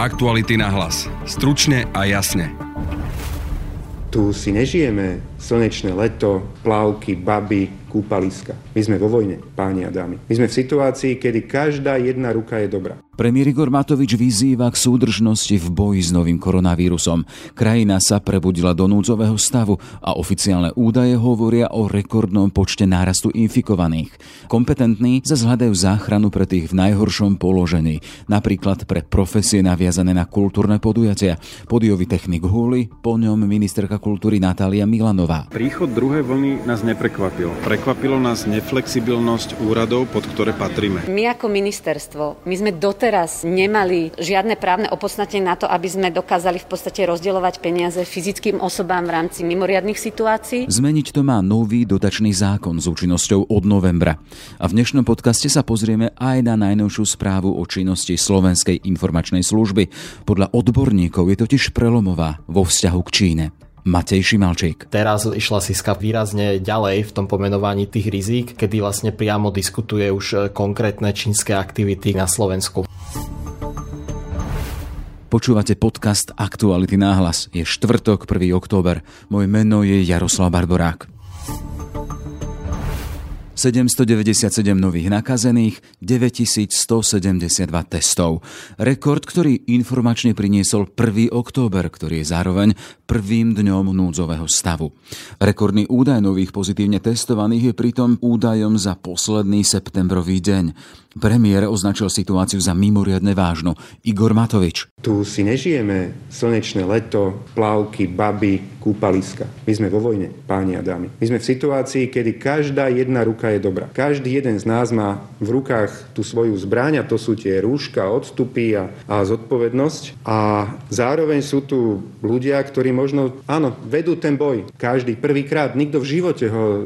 Aktuality na hlas. Stručne a jasne. Tu si nežijeme slnečné leto, plavky, baby, kúpaliska. My sme vo vojne, páni a dámy. My sme v situácii, kedy každá jedna ruka je dobrá. Premiér Igor Matovič vyzýva k súdržnosti v boji s novým koronavírusom. Krajina sa prebudila do núdzového stavu a oficiálne údaje hovoria o rekordnom počte nárastu infikovaných. Kompetentní sa zhľadajú záchranu pre tých v najhoršom položení, napríklad pre profesie naviazané na kultúrne podujatia. Podiový technik Huli, po ňom ministerka kultúry Natália Milanová. Príchod druhej vlny nás neprekvapil. Prekvapilo nás neflexibilnosť úradov, pod ktoré patríme. My ako ministerstvo, my sme doteraz doteraz nemali žiadne právne opodstatnenie na to, aby sme dokázali v podstate rozdielovať peniaze fyzickým osobám v rámci mimoriadných situácií. Zmeniť to má nový dotačný zákon s účinnosťou od novembra. A v dnešnom podcaste sa pozrieme aj na najnovšiu správu o činnosti Slovenskej informačnej služby. Podľa odborníkov je totiž prelomová vo vzťahu k Číne. Matej Šimalčík. Teraz išla Siska výrazne ďalej v tom pomenovaní tých rizík, kedy vlastne priamo diskutuje už konkrétne čínske aktivity na Slovensku. Počúvate podcast Aktuality náhlas. Je štvrtok, 1. október. Moje meno je Jaroslav Barborák. 797 nových nakazených, 9172 testov. Rekord, ktorý informačne priniesol 1. október, ktorý je zároveň prvým dňom núdzového stavu. Rekordný údaj nových pozitívne testovaných je pritom údajom za posledný septembrový deň. Premiér označil situáciu za mimoriadne vážnu. Igor Matovič. Tu si nežijeme slnečné leto, plavky, baby, kúpaliska. My sme vo vojne, páni a dámy. My sme v situácii, kedy každá jedna ruka je dobrá. Každý jeden z nás má v rukách tú svoju zbraň a to sú tie rúška, odstupy a, a zodpovednosť. A zároveň sú tu ľudia, ktorí možno, áno, vedú ten boj. Každý prvýkrát, nikto v živote ho e,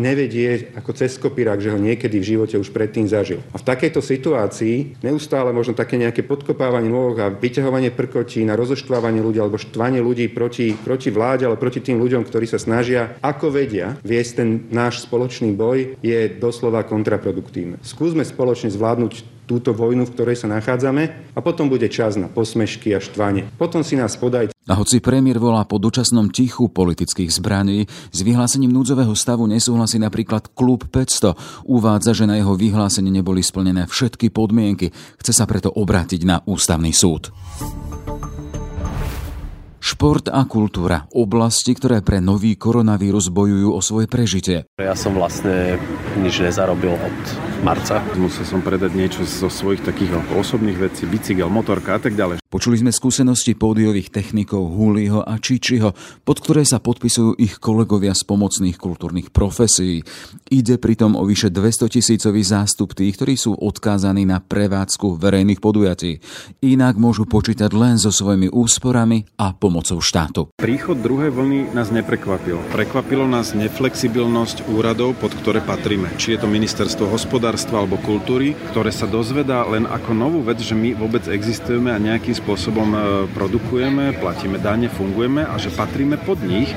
nevedie ako cez kopírák, že ho niekedy v živote už predtým zažil. A v takejto situácii neustále možno také nejaké podkopávanie nôh a vyťahovanie prkotí na rozoštvávanie ľudí alebo štvanie ľudí proti, proti vláde, ale proti tým ľuďom, ktorí sa snažia, ako vedia viesť ten náš spoločný boj, je doslova kontraproduktívne. Skúsme spoločne zvládnuť túto vojnu, v ktorej sa nachádzame a potom bude čas na posmešky a štvanie. Potom si nás podajte a hoci premiér volá po dočasnom tichu politických zbraní, s vyhlásením núdzového stavu nesúhlasí napríklad Klub 500. Uvádza, že na jeho vyhlásenie neboli splnené všetky podmienky. Chce sa preto obrátiť na ústavný súd. Šport a kultúra. Oblasti, ktoré pre nový koronavírus bojujú o svoje prežitie. Ja som vlastne nič nezarobil od marca. Musel som predať niečo zo svojich takých osobných vecí, bicykel, motorka a tak ďalej. Počuli sme skúsenosti pódiových technikov Huliho a Čičiho, pod ktoré sa podpisujú ich kolegovia z pomocných kultúrnych profesí. Ide pritom o vyše 200 tisícový zástup tých, ktorí sú odkázaní na prevádzku verejných podujatí. Inak môžu počítať len so svojimi úsporami a pomocou štátu. Príchod druhej vlny nás neprekvapil. Prekvapilo nás neflexibilnosť úradov, pod ktoré patríme. Či je to ministerstvo hospodárstva alebo kultúry, ktoré sa dozvedá len ako novú vec, že my vôbec existujeme a nejakým spôsobom e, produkujeme, platíme dane, fungujeme a že patríme pod nich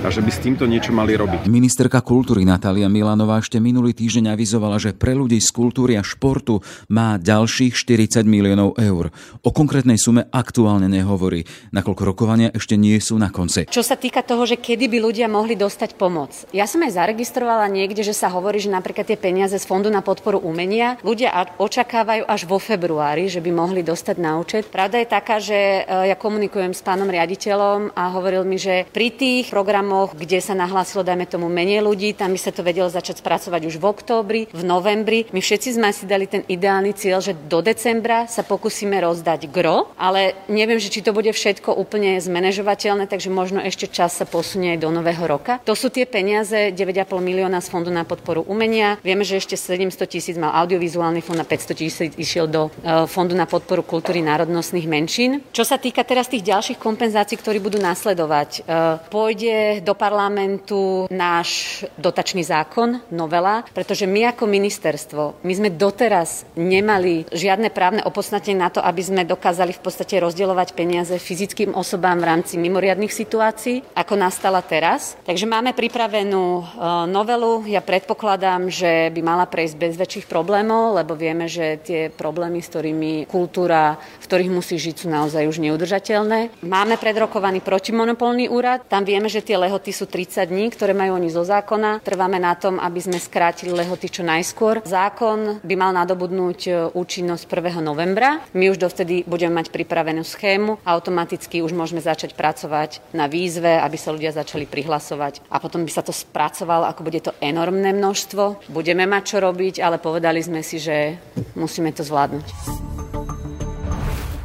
a že by s týmto niečo mali robiť. Ministerka kultúry Natália Milanová ešte minulý týždeň avizovala, že pre ľudí z kultúry a športu má ďalších 40 miliónov eur. O konkrétnej sume aktuálne nehovorí, nakoľko rokovania ešte nie sú na konci. Čo sa týka toho, že kedy by ľudia mohli dostať pomoc. Ja som aj zaregistrovala niekde, že sa hovorí, že napríklad tie peniaze z Fondu na podporu umenia ľudia očakávajú až vo februári, že by mohli dostať na účet. Pravda je taká, že e, ja komunikujem s pánom riaditeľom a hovoril mi, že pri tých programoch, kde sa nahlásilo, dajme tomu, menej ľudí, tam by sa to vedelo začať spracovať už v októbri, v novembri. My všetci sme si dali ten ideálny cieľ, že do decembra sa pokúsime rozdať gro, ale neviem, že či to bude všetko úplne zmanéžovateľné, takže možno ešte čas sa posunie aj do nového roka. To sú tie peniaze 9,5 milióna z Fondu na podporu umenia. Vieme, že ešte 700 tisíc mal audiovizuálny fond a 500 tisíc išiel do e, Fondu na podporu kultúry národnostných menšín menšín. Čo sa týka teraz tých ďalších kompenzácií, ktorí budú nasledovať, e, pôjde do parlamentu náš dotačný zákon, novela, pretože my ako ministerstvo, my sme doteraz nemali žiadne právne opodstatnenie na to, aby sme dokázali v podstate rozdielovať peniaze fyzickým osobám v rámci mimoriadných situácií, ako nastala teraz. Takže máme pripravenú e, novelu. Ja predpokladám, že by mala prejsť bez väčších problémov, lebo vieme, že tie problémy, s ktorými kultúra, v ktorých musí žiť, sú naozaj už neudržateľné. Máme predrokovaný protimonopolný úrad, tam vieme, že tie lehoty sú 30 dní, ktoré majú oni zo zákona. Trváme na tom, aby sme skrátili lehoty čo najskôr. Zákon by mal nadobudnúť e, účinnosť 1. novembra. My už dovtedy budeme mať pripravenú schému, automaticky už môžeme začať pracovať na výzve, aby sa ľudia začali prihlasovať a potom by sa to spracovalo, ako bude to enormné množstvo. Budeme mať čo robiť, ale povedali sme si, že musíme to zvládnuť.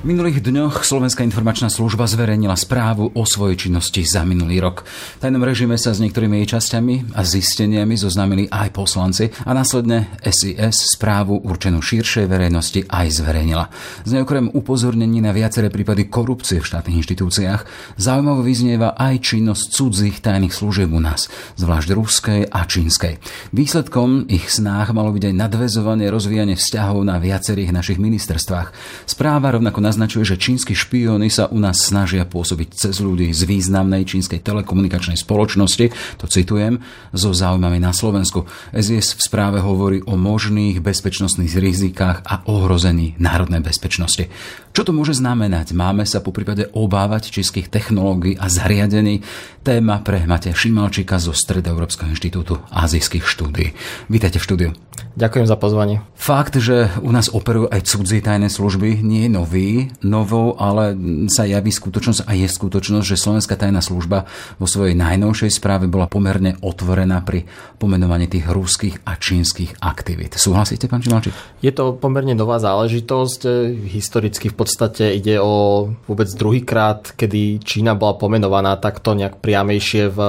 Minulých dňoch Slovenská informačná služba zverejnila správu o svojej činnosti za minulý rok. V tajnom režime sa s niektorými jej časťami a zisteniami zoznámili aj poslanci a následne SIS správu určenú širšej verejnosti aj zverejnila. Z nej okrem upozornení na viaceré prípady korupcie v štátnych inštitúciách zaujímavo vyznieva aj činnosť cudzích tajných služieb u nás, zvlášť ruskej a čínskej. Výsledkom ich snách malo byť aj nadvezovanie rozvíjanie vzťahov na viacerých našich ministerstvách. Správa rovnako naznačuje, že čínsky špióny sa u nás snažia pôsobiť cez ľudí z významnej čínskej telekomunikačnej spoločnosti, to citujem, so záujmami na Slovensku. SIS v správe hovorí o možných bezpečnostných rizikách a ohrození národnej bezpečnosti. Čo to môže znamenať? Máme sa po prípade obávať čínskych technológií a zariadení? Téma pre Mateja Šimalčíka zo Stredoeurópskeho inštitútu azijských štúdí. Vítajte v štúdiu. Ďakujem za pozvanie. Fakt, že u nás operujú aj cudzie tajné služby, nie je nový. Novou ale sa javí skutočnosť a je skutočnosť, že Slovenská tajná služba vo svojej najnovšej správe bola pomerne otvorená pri pomenovaní tých ruských a čínskych aktivít. Súhlasíte, pán Čimalčík? Je to pomerne nová záležitosť. Historicky v podstate ide o vôbec druhýkrát, kedy Čína bola pomenovaná takto nejak priamejšie v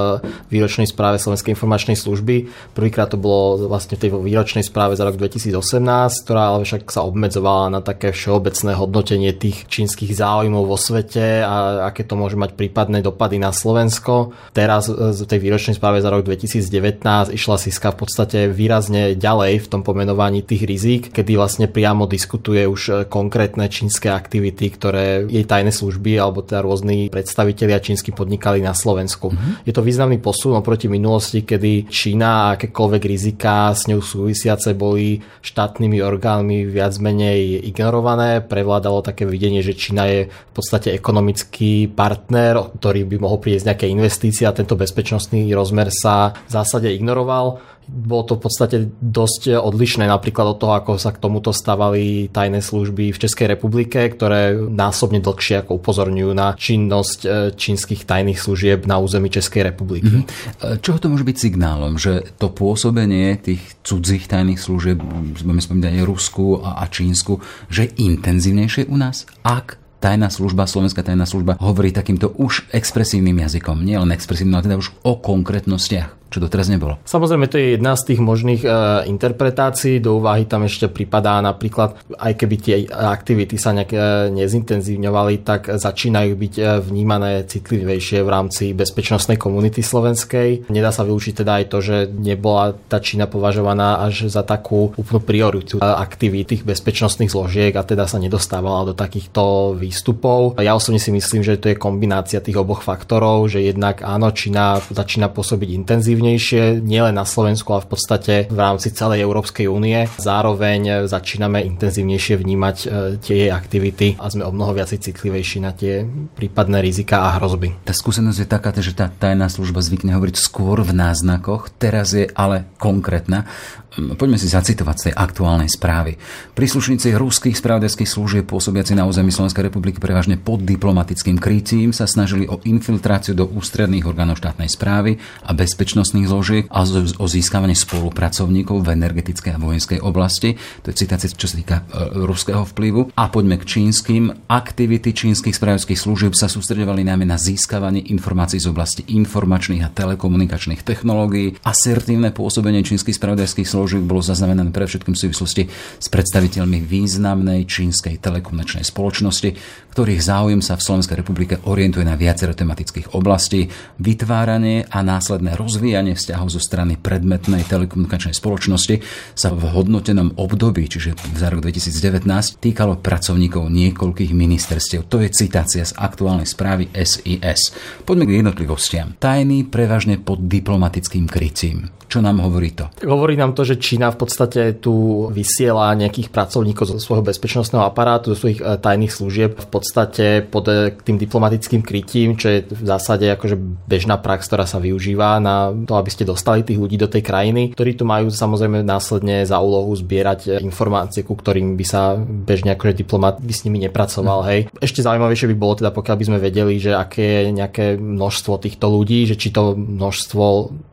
výročnej správe Slovenskej informačnej služby. Prvýkrát to bolo vlastne v tej výročnej správe za rok 2018, ktorá ale však sa obmedzovala na také všeobecné hodnotenie tých čínskych záujmov vo svete a aké to môže mať prípadné dopady na Slovensko. Teraz v tej výročnej správe za rok 2019 išla Siska v podstate výrazne ďalej v tom pomenovaní tých rizík, kedy vlastne priamo diskutuje už konkrétne čínske aktivity, ktoré jej tajné služby alebo teda rôzni predstavitelia čínsky podnikali na Slovensku. Mm-hmm. Je to významný posun oproti minulosti, kedy Čína a akékoľvek rizika s ňou súvisiace boli štátnymi orgánmi viac menej ignorované. Prevládalo také videnie, že Čína je v podstate ekonomický partner, ktorý by mohol priniesť nejaké investície a tento bezpečnostný rozmer sa v zásade ignoroval bolo to v podstate dosť odlišné napríklad od toho, ako sa k tomuto stavali tajné služby v Českej republike, ktoré násobne dlhšie ako upozorňujú na činnosť e, čínskych tajných služieb na území Českej republiky. Mm-hmm. Čoho to môže byť signálom? Že to pôsobenie tých cudzích tajných služieb, budeme spomínať Rusku a, a Čínsku, že je intenzívnejšie u nás? Ak tajná služba, slovenská tajná služba hovorí takýmto už expresívnym jazykom. Nie len expresívnym, ale teda už o konkrétnostiach čo doteraz nebolo. Samozrejme, to je jedna z tých možných e, interpretácií. Do úvahy tam ešte pripadá napríklad, aj keby tie aktivity sa nejak e, nezintenzívňovali, tak začínajú byť e, vnímané citlivejšie v rámci bezpečnostnej komunity slovenskej. Nedá sa vylúčiť teda aj to, že nebola tá Čína považovaná až za takú úplnú prioritu aktivít tých bezpečnostných zložiek a teda sa nedostávala do takýchto výstupov. Ja osobne si myslím, že to je kombinácia tých oboch faktorov, že jednak áno, Čína začína pôsobiť intenzívne intenzívnejšie nielen na Slovensku, ale v podstate v rámci celej Európskej únie. Zároveň začíname intenzívnejšie vnímať e, tie jej aktivity a sme o mnoho viac citlivejší na tie prípadné rizika a hrozby. Tá skúsenosť je taká, že tá tajná služba zvykne hovoriť skôr v náznakoch, teraz je ale konkrétna. Poďme si zacitovať z tej aktuálnej správy. Príslušníci ruských spravodajských služieb pôsobiaci na území Slovenskej republiky prevažne pod diplomatickým krytím sa snažili o infiltráciu do ústredných orgánov štátnej správy a bezpečnostných zložiek a o získavanie spolupracovníkov v energetickej a vojenskej oblasti. To je citácia, čo sa týka e, ruského vplyvu. A poďme k čínskym. Aktivity čínskych spravodajských služieb sa sústredovali najmä na získavanie informácií z oblasti informačných a telekomunikačných technológií, asertívne pôsobenie čínskych spravodajských služieb zložiek bolo zaznamenané pre všetkým v súvislosti s predstaviteľmi významnej čínskej telekomunikačnej spoločnosti, ktorých záujem sa v Slovenskej republike orientuje na viacero tematických oblastí, vytváranie a následné rozvíjanie vzťahov zo strany predmetnej telekomunikačnej spoločnosti sa v hodnotenom období, čiže za rok 2019, týkalo pracovníkov niekoľkých ministerstiev. To je citácia z aktuálnej správy SIS. Poďme k jednotlivostiam. Tajný prevažne pod diplomatickým krycím. Čo nám hovorí to? Hovorí nám to, že že Čína v podstate tu vysiela nejakých pracovníkov zo svojho bezpečnostného aparátu, zo svojich e, tajných služieb v podstate pod e, tým diplomatickým krytím, čo je v zásade akože bežná prax, ktorá sa využíva na to, aby ste dostali tých ľudí do tej krajiny, ktorí tu majú samozrejme následne za úlohu zbierať informácie, ku ktorým by sa bežne akože diplomat by s nimi nepracoval. Hej. Ešte zaujímavejšie by bolo teda, pokiaľ by sme vedeli, že aké je nejaké množstvo týchto ľudí, že či to množstvo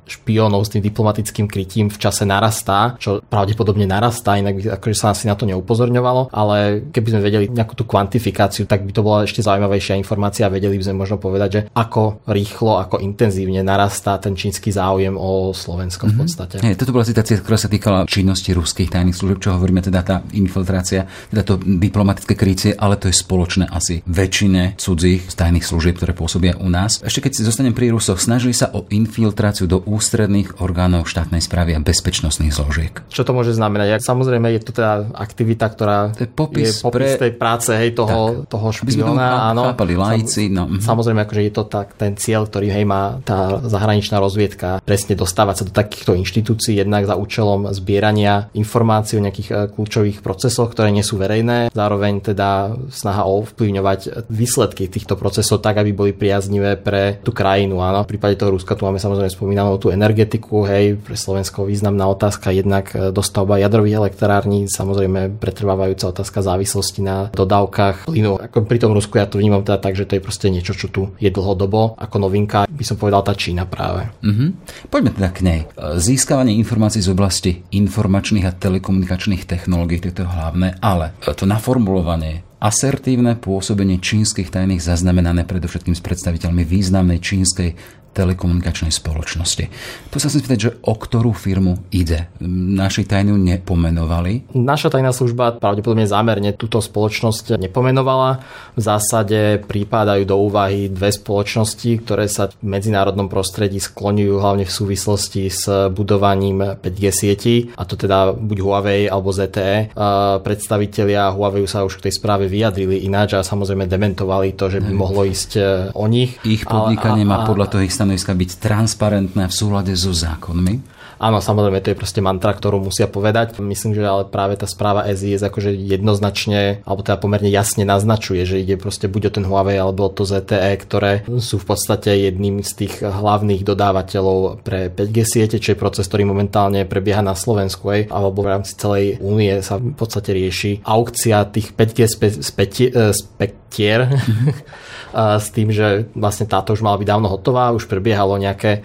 špiónov s tým diplomatickým krytím v čase narastá, čo pravdepodobne narastá, inak by akože sa asi na to neupozorňovalo, ale keby sme vedeli nejakú tú kvantifikáciu, tak by to bola ešte zaujímavejšia informácia a vedeli by sme možno povedať, že ako rýchlo, ako intenzívne narastá ten čínsky záujem o Slovensko v mhm. podstate. Mm-hmm. Hey, toto bola citácia, ktorá sa týkala činnosti ruských tajných služieb, čo hovoríme teda tá infiltrácia, teda to diplomatické krycie, ale to je spoločné asi väčšine cudzích tajných služieb, ktoré pôsobia u nás. Ešte keď si zostanem pri Rusoch, snažili sa o infiltráciu do ústredných orgánov štátnej správy a bezpečnostných zložiek. Čo to môže znamenať? Samozrejme je to teda aktivita, ktorá to je popis, je popis pre... tej práce hej, toho, tak, toho špiona. Áno, chápali lajci. No. Mhm. Samozrejme, akože je to tak, ten cieľ, ktorý hej, má tá zahraničná rozviedka, presne dostávať sa do takýchto inštitúcií, jednak za účelom zbierania informácií o nejakých e, kľúčových procesoch, ktoré nie sú verejné. Zároveň teda snaha ovplyvňovať výsledky týchto procesov tak, aby boli priaznivé pre tú krajinu. Áno. V prípade toho Ruska tu máme samozrejme spomínanú tú energetiku, hej, pre Slovensko významná otázka, jednak e, dostavba jadrových elektrární, samozrejme pretrvávajúca otázka závislosti na dodávkach plynu. Ako pri tom Rusku ja to vnímam teda tak, že to je proste niečo, čo tu je dlhodobo. Ako novinka by som povedal tá Čína práve. Mm-hmm. Poďme teda k nej. Získavanie informácií z oblasti informačných a telekomunikačných technológií, to je to hlavné, ale to naformulovanie asertívne pôsobenie čínskych tajných zaznamenané predovšetkým s predstaviteľmi významnej čínskej telekomunikačnej spoločnosti. Tu sa chcem spýtať, že o ktorú firmu ide. Naši tajnú nepomenovali. Naša tajná služba pravdepodobne zámerne túto spoločnosť nepomenovala. V zásade prípadajú do úvahy dve spoločnosti, ktoré sa v medzinárodnom prostredí skloňujú hlavne v súvislosti s budovaním 5G sieti, a to teda buď Huawei alebo ZTE. Predstavitelia Huawei sa už k tej správe vyjadrili ináč a samozrejme dementovali to, že by mohlo ísť e, o nich. Ich podnikanie má podľa toho ich stanoviska byť transparentné v súlade so zákonmi? Áno, samozrejme, to je proste mantra, ktorú musia povedať. Myslím, že ale práve tá správa SIS akože jednoznačne, alebo teda pomerne jasne naznačuje, že ide proste buď o ten Huawei alebo o to ZTE, ktoré sú v podstate jedným z tých hlavných dodávateľov pre 5G siete, čo je proces, ktorý momentálne prebieha na Slovensku, aj, alebo v rámci celej únie sa v podstate rieši aukcia tých 5G spe- spe- e, spektier s tým, že vlastne táto už mala byť dávno hotová, už prebiehalo nejaké,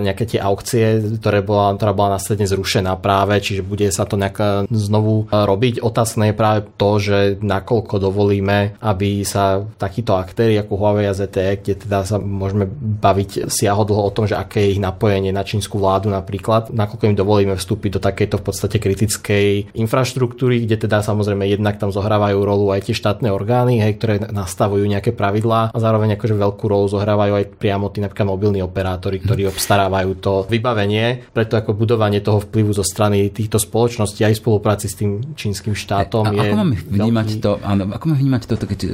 nejaké tie aukcie, ktoré bola, ktorá bola následne zrušená práve, čiže bude sa to nejak znovu robiť. Otázne je práve to, že nakoľko dovolíme, aby sa takíto aktéry ako Huawei a ZTE, kde teda sa môžeme baviť siahodlho o tom, že aké je ich napojenie na čínsku vládu napríklad, nakoľko im dovolíme vstúpiť do takejto v podstate kritickej infraštruktúry, kde teda samozrejme jednak tam zohrávajú rolu aj tie štátne orgány, hej, ktoré nastavujú nejaké práve pravidlá a zároveň akože veľkú rolu zohrávajú aj priamo tí napríklad mobilní operátori, ktorí mhm. obstarávajú to vybavenie. Preto ako budovanie toho vplyvu zo strany týchto spoločností aj v spolupráci s tým čínskym štátom a, je ako máme vnímať veľký... to, áno, ako máme vnímať to, keď e,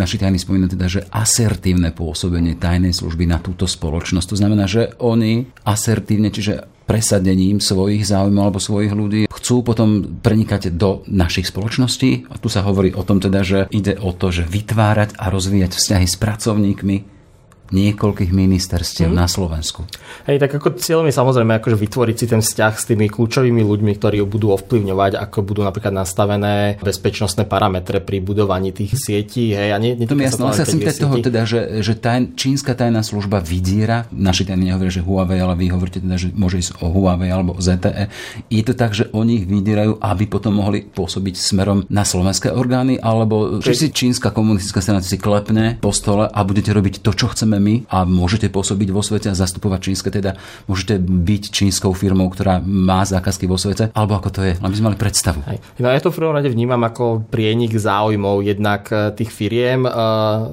naši tajní spomínajú teda, že asertívne pôsobenie tajnej služby na túto spoločnosť. To znamená, že oni asertívne, čiže presadením svojich záujmov alebo svojich ľudí chcú potom prenikať do našich spoločností. A tu sa hovorí o tom teda, že ide o to, že vytvárať a rozvíjať vzťahy s pracovníkmi, niekoľkých ministerstiev mm. na Slovensku. Hej, tak ako cieľom je samozrejme akože vytvoriť si ten vzťah s tými kľúčovými ľuďmi, ktorí budú ovplyvňovať, ako budú napríklad nastavené bezpečnostné parametre pri budovaní tých sietí. Hej, a nie, nie to mi jasno, sa chcem toho teda, že, že taj, čínska tajná služba vydiera, naši tajní nehovoria, že Huawei, ale vy hovoríte teda, že môže ísť o Huawei alebo o ZTE. Je to tak, že oni ich vydierajú, aby potom mohli pôsobiť smerom na slovenské orgány, alebo že si čínska komunistická strana si klepne po stole a budete robiť to, čo chceme my a môžete pôsobiť vo svete a zastupovať čínske, teda môžete byť čínskou firmou, ktorá má zákazky vo svete, alebo ako to je, aby sme mali predstavu. Hej. No ja to v prvom rade vnímam ako prienik záujmov jednak eh, tých firiem eh,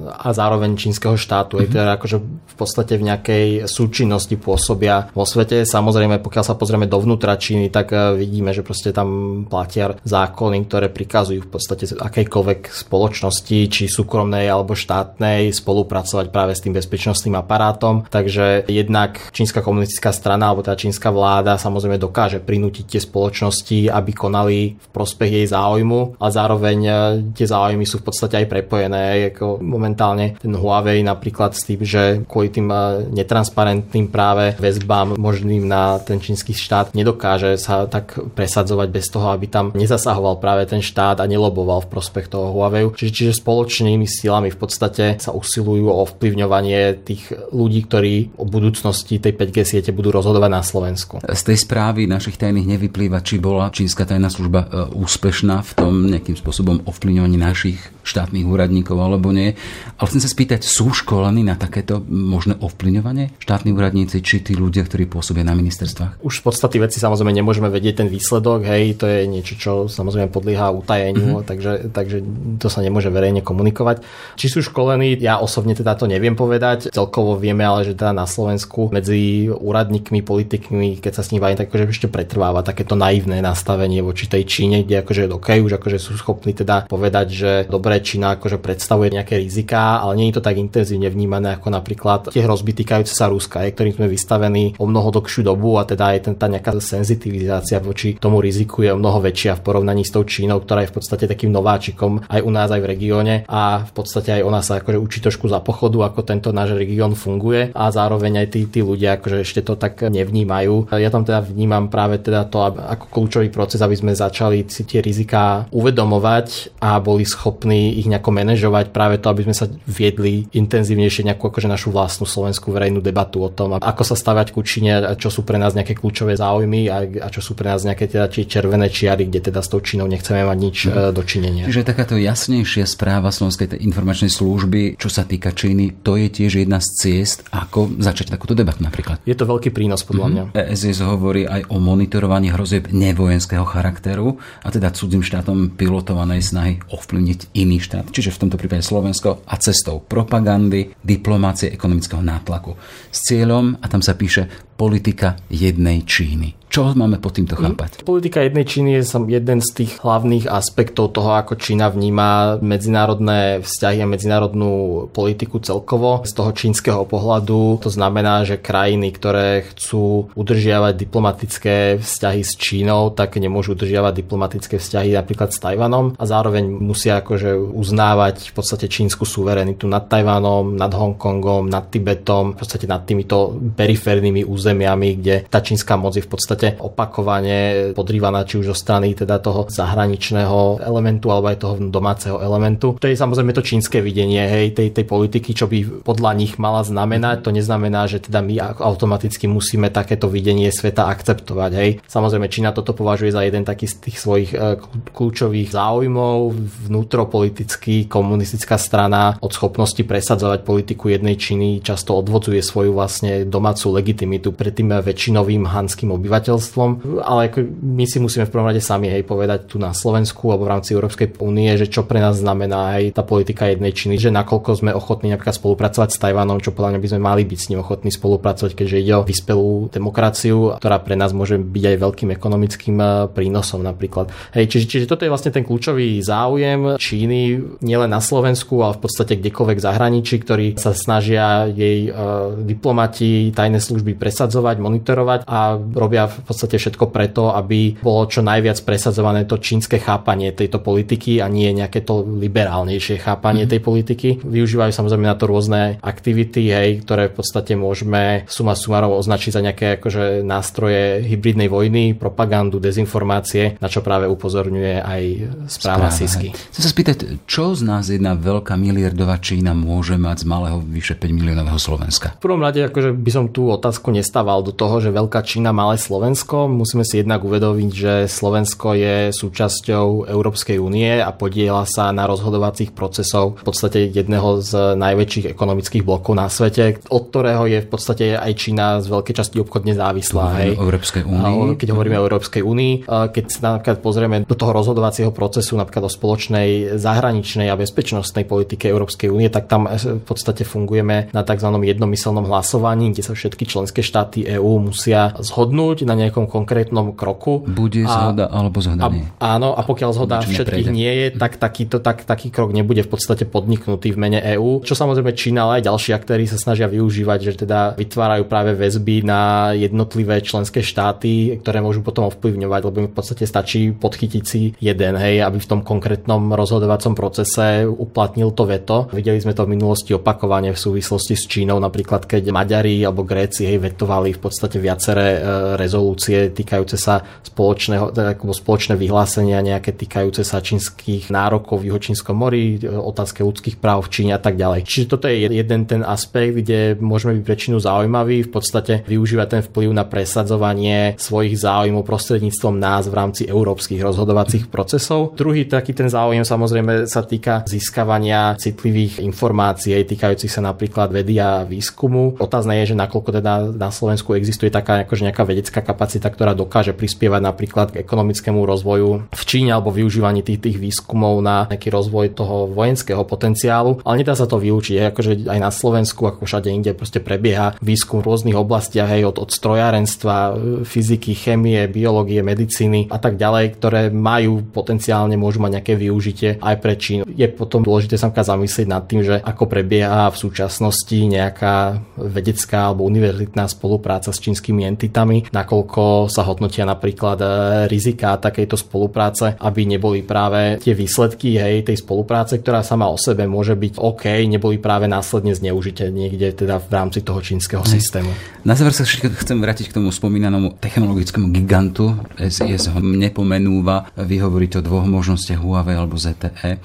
a zároveň čínskeho štátu. Mm-hmm. Teda akože v podstate v nejakej súčinnosti pôsobia vo svete. Samozrejme, pokiaľ sa pozrieme dovnútra Číny, tak eh, vidíme, že proste tam platia zákony, ktoré prikazujú v podstate akejkoľvek spoločnosti, či súkromnej alebo štátnej, spolupracovať práve s tým bezpečným bezpečnostným aparátom, takže jednak čínska komunistická strana alebo tá čínska vláda samozrejme dokáže prinútiť tie spoločnosti, aby konali v prospech jej záujmu a zároveň e, tie záujmy sú v podstate aj prepojené. Ako momentálne ten Huawei napríklad s tým, že kvôli tým e, netransparentným práve väzbám možným na ten čínsky štát nedokáže sa tak presadzovať bez toho, aby tam nezasahoval práve ten štát a neloboval v prospech toho Huawei. Čiže, čiže spoločnými silami v podstate sa usilujú o ovplyvňovanie tých ľudí, ktorí o budúcnosti tej 5G siete budú rozhodovať na Slovensku. Z tej správy našich tajných nevyplýva, či bola čínska tajná služba e, úspešná v tom nejakým spôsobom ovplyvňovaní našich štátnych úradníkov alebo nie. Ale chcem sa spýtať, sú školení na takéto možné ovplyvňovanie štátni úradníci či tí ľudia, ktorí pôsobia na ministerstvách? Už v podstate veci samozrejme nemôžeme vedieť ten výsledok, hej, to je niečo, čo samozrejme podlieha utajeniu, mm-hmm. takže, takže to sa nemôže verejne komunikovať. Či sú školení, ja osobne teda to neviem povedať. Celkovo vieme ale, že teda na Slovensku medzi úradníkmi, politikmi, keď sa s nimi bavím, tak akože ešte pretrváva takéto naivné nastavenie voči tej Číne, kde akože OK, už akože sú schopní teda povedať, že dobre, Čína akože predstavuje nejaké rizika, ale nie je to tak intenzívne vnímané ako napríklad tie hrozby týkajúce sa Ruska, je, ktorým sme vystavení o mnoho dlhšiu dobu a teda aj ten, tá nejaká senzitivizácia voči tomu riziku je o mnoho väčšia v porovnaní s tou Čínou, ktorá je v podstate takým nováčikom aj u nás, aj v regióne a v podstate aj ona sa akože učí trošku za pochodu, ako tento náš región funguje a zároveň aj tí, tí ľudia akože ešte to tak nevnímajú. Ja tam teda vnímam práve teda to ako kľúčový proces, aby sme začali si tie rizika uvedomovať a boli schopní ich nejako manažovať práve to, aby sme sa viedli intenzívnejšie nejakú akože našu vlastnú slovenskú verejnú debatu o tom, ako sa stavať ku Číne, čo sú pre nás nejaké kľúčové záujmy a, a čo sú pre nás nejaké teda či červené čiary, kde teda s tou Čínou nechceme mať nič mm. dočinenia. Čiže takáto jasnejšia správa Slovenskej informačnej služby, čo sa týka Číny, to je tiež jedna z ciest, ako začať takúto debatu napríklad. Je to veľký prínos podľa mm-hmm. mňa. ESS hovorí aj o monitorovaní hrozieb nevojenského charakteru a teda cudzím štátom pilotovanej snahy ovplyvniť iný štát, čiže v tomto prípade Slovensko, a cestou propagandy, diplomácie, ekonomického nátlaku. S cieľom, a tam sa píše, politika jednej Číny. Čo máme pod týmto mhm. chápať? Politika jednej Číny je jeden z tých hlavných aspektov toho, ako Čína vníma medzinárodné vzťahy a medzinárodnú politiku celkovo. Z toho čínskeho pohľadu to znamená, že krajiny, ktoré chcú udržiavať diplomatické vzťahy s Čínou, tak nemôžu udržiavať diplomatické vzťahy napríklad s Tajvanom a zároveň musia akože uznávať v podstate čínsku suverenitu nad Tajvanom, nad Hongkongom, nad Tibetom, v podstate nad týmito periférnymi územiami, kde tá čínska moc je v podstate podstate opakovane podrývaná či už zo strany teda toho zahraničného elementu alebo aj toho domáceho elementu. To je samozrejme to čínske videnie hej, tej, tej politiky, čo by podľa nich mala znamenať. To neznamená, že teda my automaticky musíme takéto videnie sveta akceptovať. Hej. Samozrejme Čína toto považuje za jeden taký z tých svojich e, kľúčových záujmov. Vnútropolitický komunistická strana od schopnosti presadzovať politiku jednej Číny často odvodzuje svoju vlastne domácu legitimitu pred tým väčšinovým hanským obyvateľom obyvateľstvom, ale ako my si musíme v prvom rade sami hej, povedať tu na Slovensku alebo v rámci Európskej únie, že čo pre nás znamená aj tá politika jednej činy, že nakoľko sme ochotní napríklad spolupracovať s Tajvanom, čo podľa mňa by sme mali byť s ním ochotní spolupracovať, keďže ide o vyspelú demokraciu, ktorá pre nás môže byť aj veľkým ekonomickým eh, prínosom napríklad. Hej, čiže, čiže toto je vlastne ten kľúčový záujem Číny nielen na Slovensku, ale v podstate kdekoľvek zahraničí, ktorí sa snažia jej uh, diplomati, tajné služby presadzovať, monitorovať a robia v podstate všetko preto, aby bolo čo najviac presadzované to čínske chápanie tejto politiky a nie nejaké to liberálnejšie chápanie mm. tej politiky. Využívajú samozrejme na to rôzne aktivity, hej, ktoré v podstate môžeme suma sumarov označiť za nejaké akože nástroje hybridnej vojny, propagandu, dezinformácie, na čo práve upozorňuje aj správa, správa Sisky. Chcem sa spýtať, čo z nás jedna veľká miliardová Čína môže mať z malého vyše 5 miliónového Slovenska? V prvom rade akože by som tú otázku nestával do toho, že veľká Čína, malé Slovensko Slovensko. Musíme si jednak uvedomiť, že Slovensko je súčasťou Európskej únie a podiela sa na rozhodovacích procesov v podstate jedného z najväčších ekonomických blokov na svete, od ktorého je v podstate aj Čína z veľkej časti obchodne závislá. Hej. Európskej únii. Keď hovoríme o Európskej únii, keď sa napríklad pozrieme do toho rozhodovacieho procesu napríklad o spoločnej zahraničnej a bezpečnostnej politike Európskej únie, tak tam v podstate fungujeme na tzv. jednomyselnom hlasovaní, kde sa všetky členské štáty EÚ musia zhodnúť na nejakom konkrétnom kroku. Bude zhoda a, alebo zhoda nie. A, áno, a pokiaľ zhoda všetkých neprejde. nie je, tak takýto, tak, taký krok nebude v podstate podniknutý v mene EÚ. Čo samozrejme Čína, ale aj ďalší aktéry sa snažia využívať, že teda vytvárajú práve väzby na jednotlivé členské štáty, ktoré môžu potom ovplyvňovať, lebo im v podstate stačí podchytiť si jeden, hej, aby v tom konkrétnom rozhodovacom procese uplatnil to veto. Videli sme to v minulosti opakovane v súvislosti s Čínou, napríklad keď Maďari alebo Gréci hej, vetovali v podstate viaceré e, rezolúcie týkajúce sa spoločného, teda spoločné vyhlásenia nejaké týkajúce sa čínskych nárokov v Juhočínskom mori, otázke ľudských práv v Číne a tak ďalej. Čiže toto je jeden ten aspekt, kde môžeme byť väčšinu zaujímaví, v podstate využívať ten vplyv na presadzovanie svojich záujmov prostredníctvom nás v rámci európskych rozhodovacích procesov. Druhý taký ten záujem samozrejme sa týka získavania citlivých informácií týkajúcich sa napríklad vedy a výskumu. Otázne je, že nakoľko teda na Slovensku existuje taká akože nejaká vedecká kapacita, ktorá dokáže prispievať napríklad k ekonomickému rozvoju v Číne alebo využívaní tých, tých výskumov na nejaký rozvoj toho vojenského potenciálu, ale nedá sa to vylúčiť. Je, akože aj na Slovensku, ako všade inde, proste prebieha výskum v rôznych oblastiach, aj od, od strojárenstva, fyziky, chemie, biológie, medicíny a tak ďalej, ktoré majú potenciálne, môžu mať nejaké využitie aj pre Čínu. Je potom dôležité sa zamyslieť nad tým, že ako prebieha v súčasnosti nejaká vedecká alebo univerzitná spolupráca s čínskymi entitami, nakoľko sa hodnotia napríklad e, rizika takejto spolupráce, aby neboli práve tie výsledky hej, tej spolupráce, ktorá sama o sebe môže byť OK, neboli práve následne zneužité niekde teda v rámci toho čínskeho systému. Na záver sa chcem vrátiť k tomu spomínanému technologickému gigantu. SIS ho nepomenúva. Vy hovoríte o dvoch možnostiach Huawei alebo ZTE.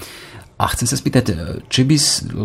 A chcem sa spýtať, či by,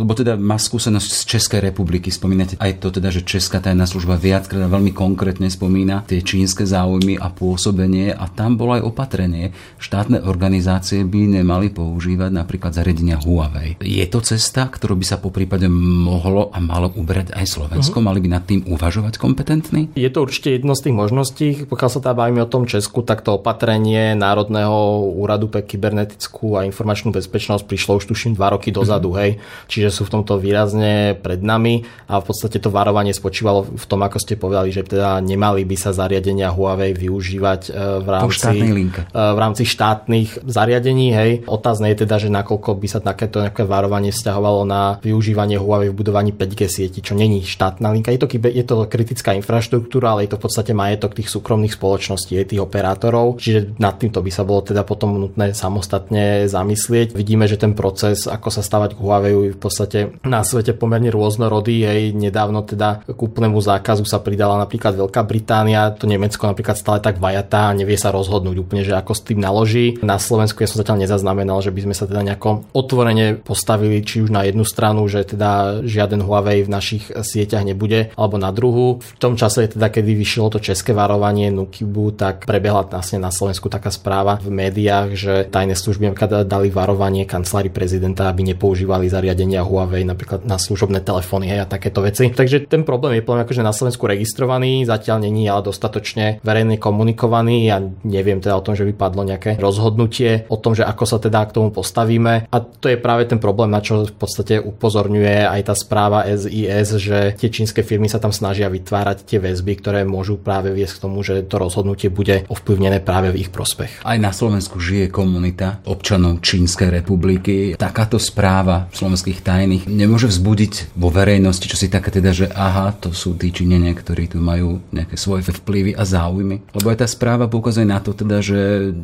lebo teda má skúsenosť z Českej republiky, spomínate aj to teda, že Česká tajná služba viackrát veľmi konkrétne spomína tie čínske záujmy a pôsobenie a tam bolo aj opatrenie. Štátne organizácie by nemali používať napríklad zariadenia Huawei. Je to cesta, ktorú by sa po prípade mohlo a malo uberať aj Slovensko? Uh-huh. Mali by nad tým uvažovať kompetentní? Je to určite jedno z tých možností. Pokiaľ sa teda bavíme o tom Česku, tak to opatrenie Národného úradu pre kybernetickú a informačnú bezpečnosť prišlo už tuším 2 roky dozadu, mm-hmm. hej. Čiže sú v tomto výrazne pred nami a v podstate to varovanie spočívalo v tom, ako ste povedali, že teda nemali by sa zariadenia Huawei využívať e, v rámci, e, v rámci štátnych zariadení, hej. Otázne je teda, že nakoľko by sa takéto nejaké varovanie vzťahovalo na využívanie Huawei v budovaní 5G sieti, čo není štátna linka. Je to, je to kritická infraštruktúra, ale je to v podstate majetok tých súkromných spoločností, je tých operátorov, čiže nad týmto by sa bolo teda potom nutné samostatne zamyslieť. Vidíme, že ten proces, ako sa stavať k Huawei v podstate na svete pomerne rôznorodý. Hej, nedávno teda k úplnému zákazu sa pridala napríklad Veľká Británia, to Nemecko napríklad stále tak vajatá a nevie sa rozhodnúť úplne, že ako s tým naloží. Na Slovensku ja som zatiaľ nezaznamenal, že by sme sa teda nejako otvorene postavili či už na jednu stranu, že teda žiaden Huawei v našich sieťach nebude, alebo na druhú. V tom čase teda, kedy vyšlo to české varovanie Nukibu, tak prebehla vlastne na Slovensku taká správa v médiách, že tajné služby dali varovanie kancelári prezidenta, aby nepoužívali zariadenia Huawei napríklad na služobné telefóny hej, a takéto veci. Takže ten problém je podľa akože na Slovensku registrovaný, zatiaľ není ale dostatočne verejne komunikovaný. Ja neviem teda o tom, že vypadlo nejaké rozhodnutie o tom, že ako sa teda k tomu postavíme. A to je práve ten problém, na čo v podstate upozorňuje aj tá správa SIS, že tie čínske firmy sa tam snažia vytvárať tie väzby, ktoré môžu práve viesť k tomu, že to rozhodnutie bude ovplyvnené práve v ich prospech. Aj na Slovensku žije komunita občanov Čínskej republiky takáto správa slovenských tajných nemôže vzbudiť vo verejnosti, čo si také teda, že aha, to sú tí Číňania, ktorí tu majú nejaké svoje vplyvy a záujmy. Lebo aj tá správa poukazuje na to teda, že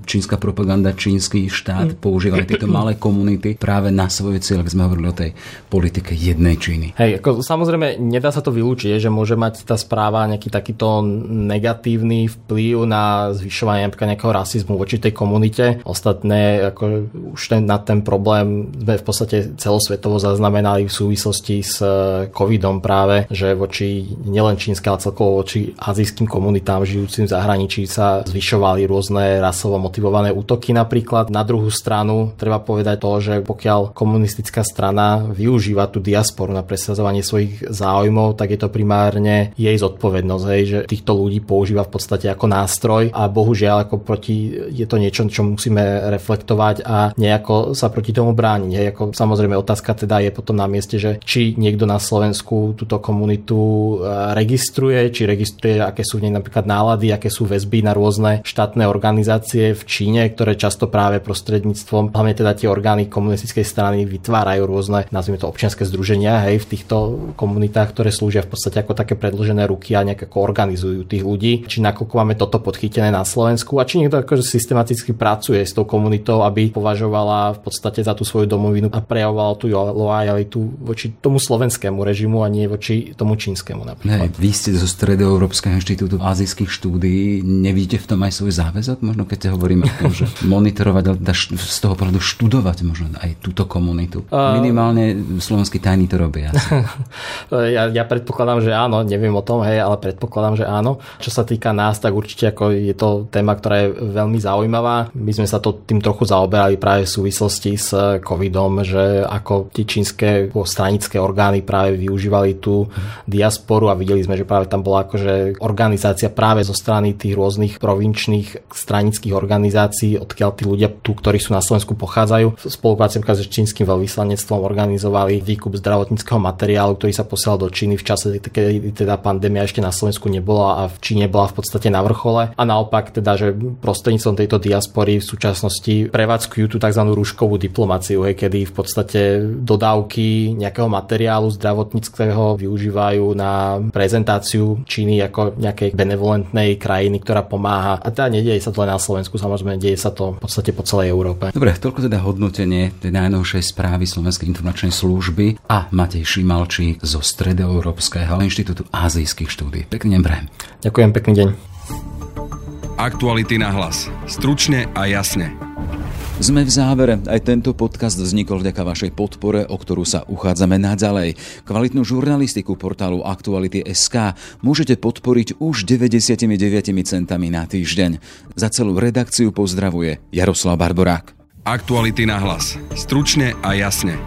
čínska propaganda, čínsky štát mm. používa aj tieto malé komunity práve na svoje cieľ, keď sme hovorili o tej politike jednej Číny. Hej, ako samozrejme nedá sa to vylúčiť, že môže mať tá správa nejaký takýto negatívny vplyv na zvyšovanie napríklad nejakého rasizmu voči tej komunite. Ostatné, ako už ten, na ten problém sme v podstate celosvetovo zaznamenali v súvislosti s e, covidom práve, že voči nielen čínskej, ale celkovo voči azijským komunitám žijúcim v zahraničí sa zvyšovali rôzne rasovo motivované útoky napríklad. Na druhú stranu treba povedať to, že pokiaľ komunistická strana využíva tú diasporu na presadzovanie svojich záujmov, tak je to primárne jej zodpovednosť, hej, že týchto ľudí používa v podstate ako nástroj a bohužiaľ ako proti, je to niečo, čo musíme reflektovať a nejako sa proti tomu brať brániť. Hej, ako samozrejme otázka teda je potom na mieste, že či niekto na Slovensku túto komunitu e, registruje, či registruje, aké sú v nej napríklad nálady, aké sú väzby na rôzne štátne organizácie v Číne, ktoré často práve prostredníctvom, hlavne teda tie orgány komunistickej strany vytvárajú rôzne, nazvime to občianske združenia, hej, v týchto komunitách, ktoré slúžia v podstate ako také predložené ruky a nejak ako organizujú tých ľudí. Či nakoľko máme toto podchytené na Slovensku a či niekto akože systematicky pracuje s tou komunitou, aby považovala v podstate za tú svoju domovinu a prejavovala tú lojalitu voči tomu slovenskému režimu a nie voči tomu čínskemu napríklad. Hej, vy ste zo Stredoeurópskeho inštitútu azijských štúdií, nevidíte v tom aj svoj záväzok? Možno keď hovoríme o tom, že monitorovať, z toho pohľadu študovať možno aj túto komunitu. Minimálne slovenskí tajní to robia. ja, ja predpokladám, že áno, neviem o tom, hej, ale predpokladám, že áno. Čo sa týka nás, tak určite ako je to téma, ktorá je veľmi zaujímavá. My sme sa to tým trochu zaoberali práve v súvislosti s covidom, že ako tie čínske stranické orgány práve využívali tú diasporu a videli sme, že práve tam bola akože organizácia práve zo strany tých rôznych provinčných stranických organizácií, odkiaľ tí ľudia tu, ktorí sú na Slovensku pochádzajú, v spolupráci s čínskym veľvyslanectvom organizovali výkup zdravotníckého materiálu, ktorý sa posielal do Číny v čase, keď teda pandémia ešte na Slovensku nebola a v Číne bola v podstate na vrchole a naopak teda, že prostredníctvom tejto diaspory v súčasnosti prevádzkujú tú tzv. rúškovú diplomáciu, hej, kedy v podstate dodávky nejakého materiálu zdravotníckého využívajú na prezentáciu Číny ako nejakej benevolentnej krajiny, ktorá pomáha. A teda nedieje sa to len na Slovensku, samozrejme, deje sa to v podstate po celej Európe. Dobre, toľko teda hodnotenie tej najnovšej správy Slovenskej informačnej služby a Matej Šimalčík zo Stredoeurópskeho inštitútu azijských štúdí. Pekný deň, Ďakujem, pekný deň. Aktuality na hlas. Stručne a jasne. Sme v závere. Aj tento podcast vznikol vďaka vašej podpore, o ktorú sa uchádzame naďalej. Kvalitnú žurnalistiku portálu Aktuality.sk môžete podporiť už 99 centami na týždeň. Za celú redakciu pozdravuje Jaroslav Barborák. Aktuality na hlas. Stručne a jasne.